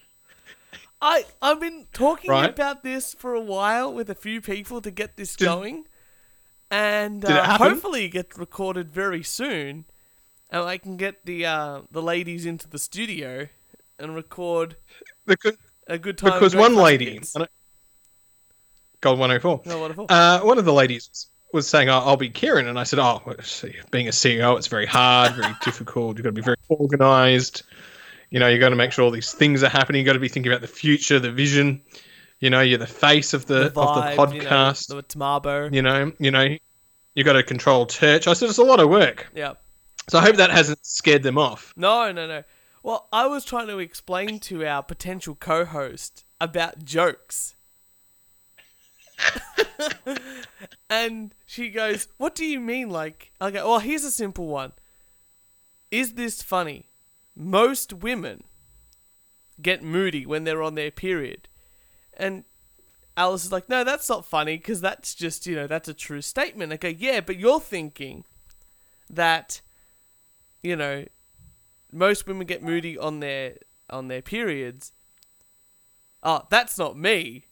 I I've been talking Right. about this for a while with a few people to get this Did- going, and uh, hopefully get recorded very soon, and I can get the uh, the ladies into the studio and record Because, a good time. because one lady. Gold 104. No, wonderful. Uh, one of the ladies was saying, oh, "I'll be Kieran," and I said, "Oh, being a CEO, it's very hard, very [LAUGHS] difficult. You've got to be very organized. You know, you've got to make sure all these things are happening. You've got to be thinking about the future, the vision. You know, you're the face of the, the of the podcast. you know, the Tamabo. You know, you know, you got to control Turch. I said it's a lot of work. yeah. So I hope that hasn't scared them off. No, no, no. Well, I was trying to explain to our potential co-host about jokes. [LAUGHS] and she goes, "What do you mean like?" I go, "Well, here's a simple one. Is this funny? Most women get moody when they're on their period." And Alice is like, no, that's not funny because that's just, you know, that's a true statement. I go, yeah, but you're thinking that, you know, most women get moody on their on their periods. Oh, that's not me.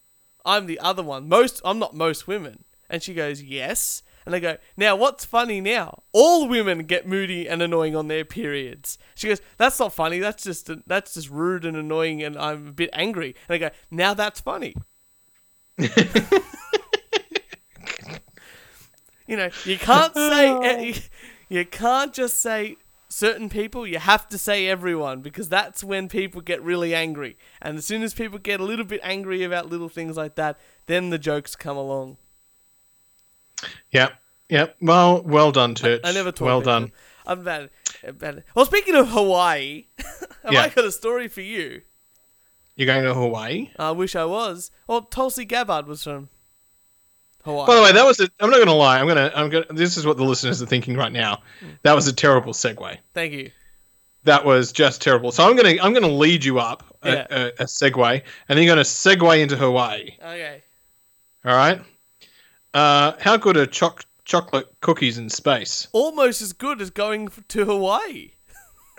I'm the other one. Most I'm not most women. And she goes, yes. And I go, now what's funny now? All women get moody and annoying on their periods. She goes, that's not funny. That's just that's just rude and annoying, and I'm a bit angry. And I go, now that's funny. [LAUGHS] you know, you can't say [LAUGHS] you can't just say certain people. You have to say everyone because that's when people get really angry. And as soon as people get a little bit angry about little things like that, then the jokes come along. Yep. Yep. Well, well done, Turch. I never talk Well done. it. I'm bad. I'm bad. Well, speaking of Hawaii, [LAUGHS] have Yeah. I got a story for you? You're going to Hawaii. I wish I was. Well, Tulsi Gabbard was from Hawaii. By the way, that was. A, I'm not going to lie. I'm going to. I'm going. This is what the listeners are thinking right now. That was a terrible segue. Thank you. That was just terrible. So I'm going to. I'm going to lead you up a, Yeah. a, a segue, and then you're going to segue into Hawaii. Okay. All right. Uh, how good are choc- chocolate cookies in space? Almost as good as going to Hawaii. [LAUGHS]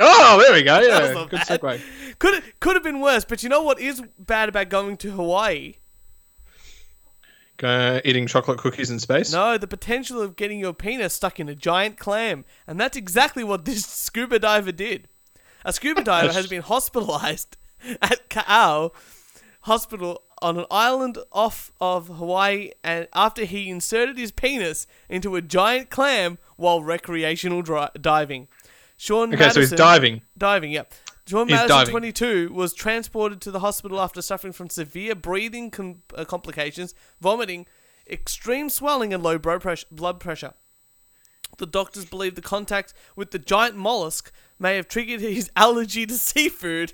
Oh, there we go. [LAUGHS] Yeah, good bad. segue. Could could have been worse, but you know what is bad about going to Hawaii? Eating chocolate cookies in space. No, the potential of getting your penis stuck in a giant clam, and that's exactly what this [LAUGHS] scuba diver did. A scuba diver has been hospitalized at Ka'au Hospital on an island off of Hawaii, and after he inserted his penis into a giant clam while recreational dri- diving. Sean Okay, so he's diving. Diving, yep. Sean He's Madison, diving. 22, was transported to the hospital after suffering from severe breathing com- uh, complications, vomiting, extreme swelling, and low blood pressure. The doctors believe the contact with the giant mollusk may have triggered his [LAUGHS] allergy to seafood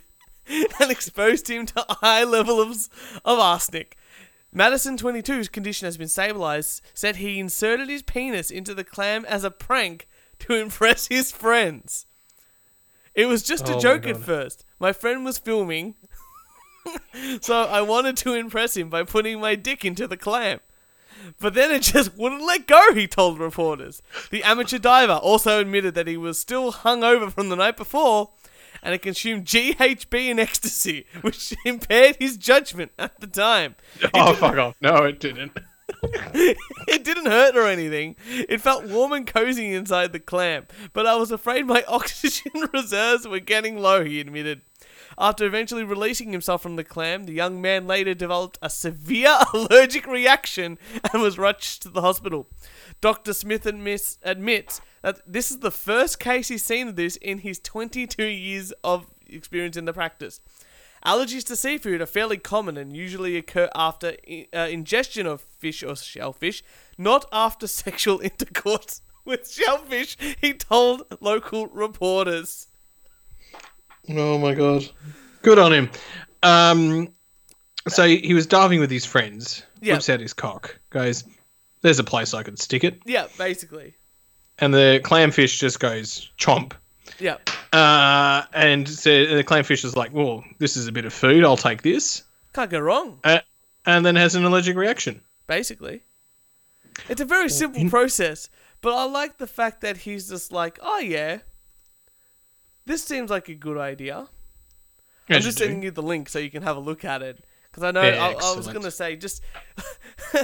[LAUGHS] and exposed him to high levels of arsenic. Madison 22's condition has been stabilized, said he inserted his penis into the clam as a prank to [LAUGHS] impress his friends. It was just Oh a my joke at first. My friend was filming, [LAUGHS] so I wanted to impress him by putting my dick into the clam. But then it just wouldn't let go, he told reporters. The amateur diver also admitted that he was still hungover from the night before and had consumed GHB and ecstasy, which [LAUGHS] impaired his judgment at the time. Oh, fuck off. No, it didn't. [LAUGHS] It didn't hurt or anything. It felt warm and cozy inside the clam, but I was afraid my [LAUGHS] oxygen reserves were getting low, he admitted. After eventually releasing himself from the clam, the young man later developed a severe allergic reaction and was rushed to the hospital. Dr. Smith admits, admits that this is the first case he's seen of this in his 22 years of experience in the practice. Allergies to seafood are fairly common and usually occur after uh, ingestion of fish or shellfish, not after [LAUGHS] sexual intercourse with shellfish, he told local reporters. Oh my god. Good on him. Um, so he was diving with his friends. Yeah. Whips out his cock. Goes, "There's a place I could stick it." Yeah, basically. And the clamfish just goes chomp. Yeah. Uh, and so the clamfish is like, "Well, this is a bit of food. I'll take this." Can't go wrong, Uh, and then has an allergic reaction. basically. It's a very simple process, but I like the fact that he's just like, oh yeah, this seems like a good idea. I'm just sending you the link so you can have a look at it. Because I know I, I was going to say, just. [LAUGHS]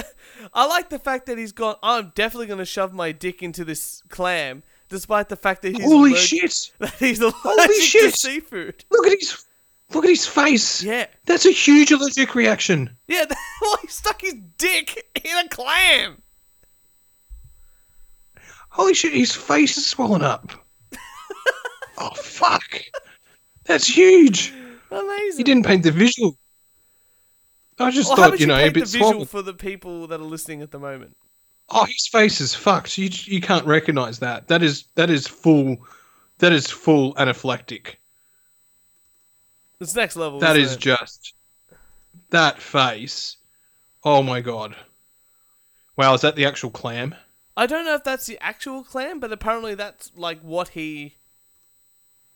I like the fact that he's gone, I'm definitely going to shove my dick into this clam, despite the fact that he's, Holy allerg- shit! [LAUGHS] that he's allergic to shit! seafood. Look at his, look at his face. Yeah. That's a huge allergic reaction. Yeah, [LAUGHS] well, he stuck his dick in a clam. Holy shit! His face is swollen up. oh fuck! That's huge. Amazing. He didn't paint the visual. I just Well, thought, you you know, a paint the visual for the people that are listening at the moment? Oh, his face is fucked. You you can't recognize that. That is that is full. That is full anaphylactic. It's next level. That is it? just that face. Oh my god! Wow, is that the actual clam? I don't know if that's the actual clam, but apparently that's like what he.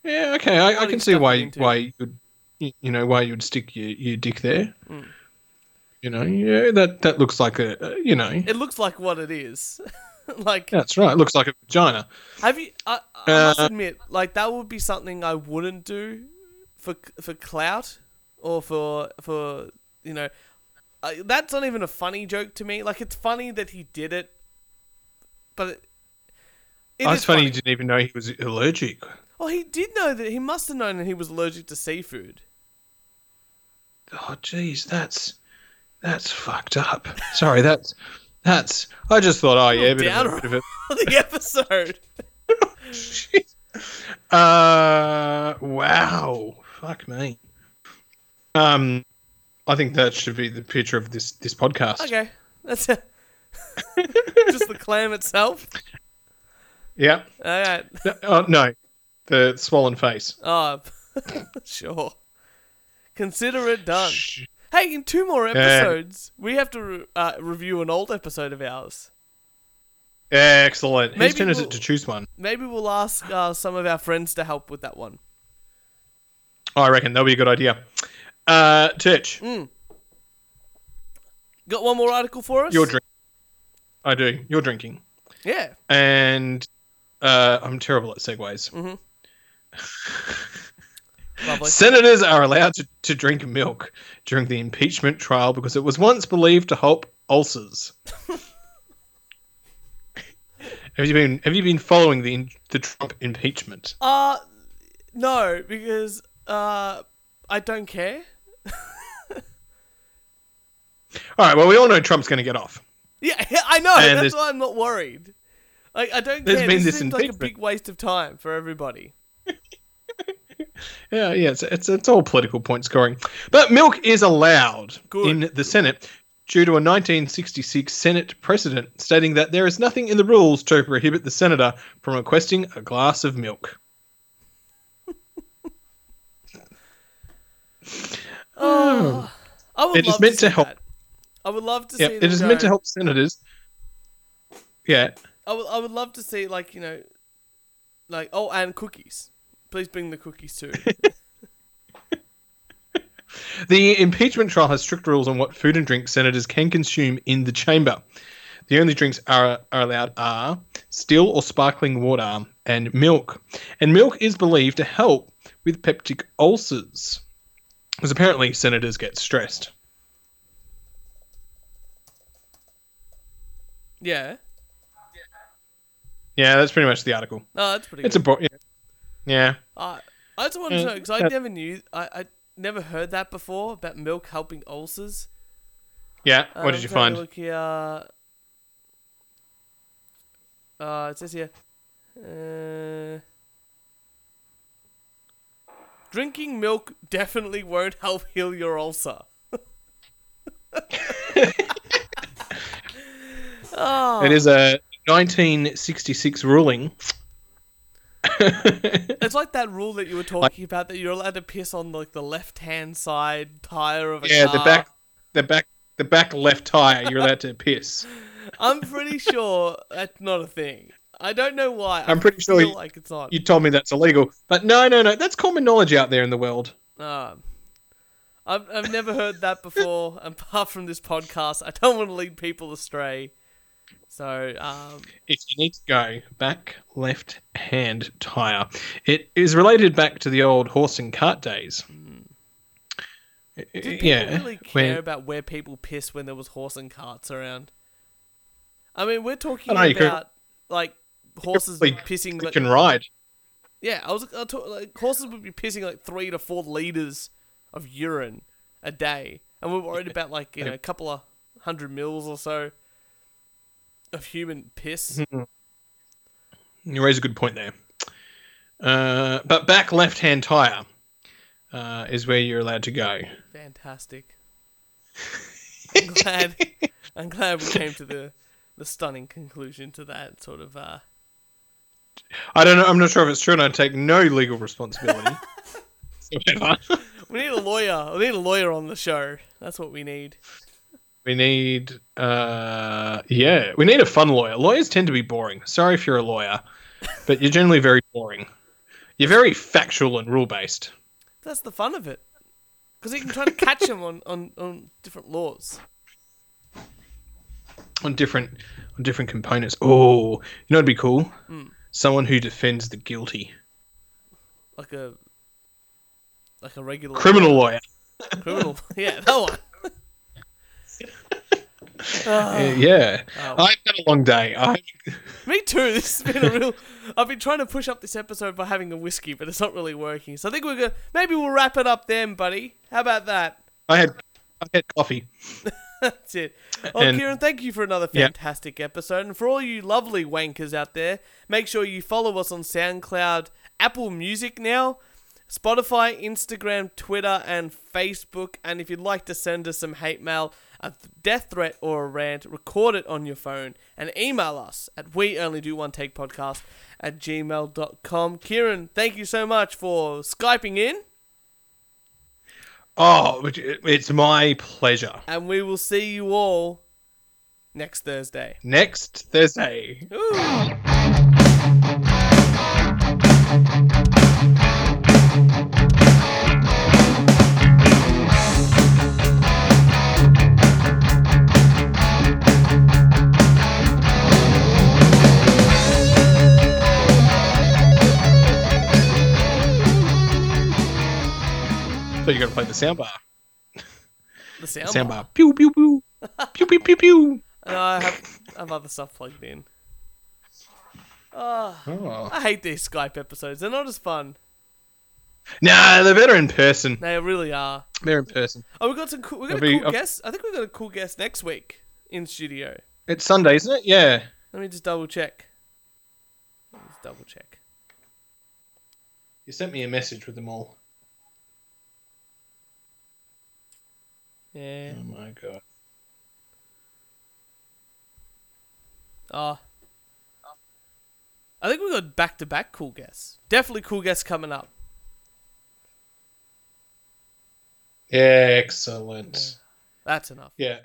Yeah, okay. I, I can see why into. why you you you know why you would stick your, your dick there. Hmm. You know, yeah, that that looks like a, a you know, It looks like what it is. [LAUGHS] like, that's right. It looks like a vagina. have you? I, I must Uh, admit, like that would be something I wouldn't do for for clout or for for you know. Uh, that's not even a funny joke to me. Like it's funny that he did it, but it, it oh, it's funny, you didn't even know he was allergic. Well, he did know that he must have known that he was allergic to seafood. Oh, jeez, that's that's fucked up. Sorry, that's that's. I just thought, oh yeah, a bit of, downer a, bit of [LAUGHS] on the episode. [LAUGHS] Uh, wow, fuck me. Um, I think that should be the picture of this this podcast. Okay, that's it. [LAUGHS] Just the clam itself. Yeah. All right. No, oh, no, the swollen face. Oh, sure. Consider it done. Hey, in two more episodes, we have to re- uh, review an old episode of ours. Excellent. Maybe Whose turn is we'll- it to choose one? Maybe we'll ask uh, some of our friends to help with that one. Oh, I reckon that'll be a good idea. Uh, Titch, Mm. Got one more article for us? you're drinking. I do. You're drinking, Yeah. and uh, I'm terrible at segues. [LAUGHS] Lovely. Senators are allowed to, to drink milk during the impeachment trial because it was once believed to help ulcers. [LAUGHS] have you been Have you been following the the Trump impeachment? Uh, no, because uh, I don't care. [LAUGHS] All right. Well, we all know Trump's going to get off. Yeah, [LAUGHS] I know. And that's why I'm not worried. Like, I don't There's care. been this this seems like a big waste of time for everybody. Yeah, yeah. It's it's, it's all political point scoring, but milk is allowed Good. in the Senate due to a 1966 Senate precedent stating that there is nothing in the rules to prohibit the senator from requesting a glass of milk. [LAUGHS] Oh, I would It is meant to, to help- that. I would love to Yeah, see. it is meant to help senators. Yeah, I would, I would love to see like you know, like oh, and cookies. Please bring the cookies too. [LAUGHS] The impeachment trial has strict rules on what food and drink senators can consume in the chamber. The only drinks are, are allowed are still or sparkling water and milk. And milk is believed to help with peptic ulcers. Because apparently senators get stressed. yeah. Yeah, that's pretty much the article. Oh, that's pretty It's a good. bo- yeah. Yeah. Uh, I just wanted to know because I never knew. I, I never heard that before about milk helping ulcers. Yeah. What did you find? Look here. Uh, it says here. Uh, drinking milk definitely won't help heal your ulcer. oh, [LAUGHS] It is a 1966 ruling. [LAUGHS] it's like that rule that you were talking about that you're allowed to piss on like the left hand side tire of a yeah, car. Yeah, the back, the back, the back left tire. You're allowed to piss. [LAUGHS] I'm pretty sure that's not a thing. I don't know why. I'm I pretty sure you- like it's not. You told me that's illegal, but no, no, no. That's common knowledge out there in the world. Um, I've I've never heard that before. [LAUGHS] Apart from this podcast, I don't want to lead people astray. So um, If you need to go back left hand tire, it is related back to the old horse and cart days. did people yeah, really care when- about where people piss when there was horse and carts around? I mean, we're talking know, you could- about like horses pissing. click Like, and ride. yeah, I was I talk, like horses would be pissing like three to four liters of urine a day, and we're worried about like you know a couple of hundred mils or so of human piss. You raise a good point there. Uh, but back left hand tire uh, is where you're allowed to go. Fantastic. I'm glad. I'm glad we came to the the stunning conclusion to that sort of. Uh, I don't know. I'm not sure if it's true, and I take no legal responsibility. [LAUGHS] we need a lawyer. We need a lawyer on the show. That's what we need. We need, uh, yeah, we need a fun lawyer. Lawyers tend to be boring. Sorry if you're a lawyer, but you're generally very boring. You're very factual and rule based. That's the fun of it. Because you can try to catch them on, on, on different laws. on different on different components. Oh, you know what'd be cool? Hmm. Someone who defends the guilty. Like a like a regular Criminal lawyer. criminal. [LAUGHS] yeah, that one. Uh, yeah. Oh. I've had a long day. I me too. This has been a real. I've been trying to push up this episode by having a whiskey, but it's not really working. So I think we're gonna maybe we'll wrap it up then, buddy. How about that? I had I had coffee. [LAUGHS] That's it. Oh, And- Kieran, thank you for another Yeah. fantastic episode. And for all you lovely wankers out there, make sure you follow us on SoundCloud, Apple Music now, Spotify, Instagram, Twitter, and Facebook. And if you'd like to send us some hate mail, a death threat, or a rant, record it on your phone and email us at we only do one take podcast at gmail.com. Kieran, thank you so much for Skyping in, Oh, it's my pleasure. and we will see you all next Thursday. Next Thursday. So you got to play the soundbar. The sound. Soundbar. Pew pew pew. [LAUGHS] pew pew pew pew. No, I have, I have other stuff plugged in. Oh, Oh. I hate these Skype episodes. They're not as fun. Nah, they're better in person. They really are. They're in person. Oh, we got some. Cool, we got a I'll be- cool I'll- guest. I think we got a cool guest next week in studio. It's Sunday, isn't it? Yeah. Let me just double check. Let me just double check. You sent me a message with them all. Yeah. Oh my god. Oh. I think we got back to back cool guests. Definitely cool guests coming up. Excellent. That's enough. Yeah.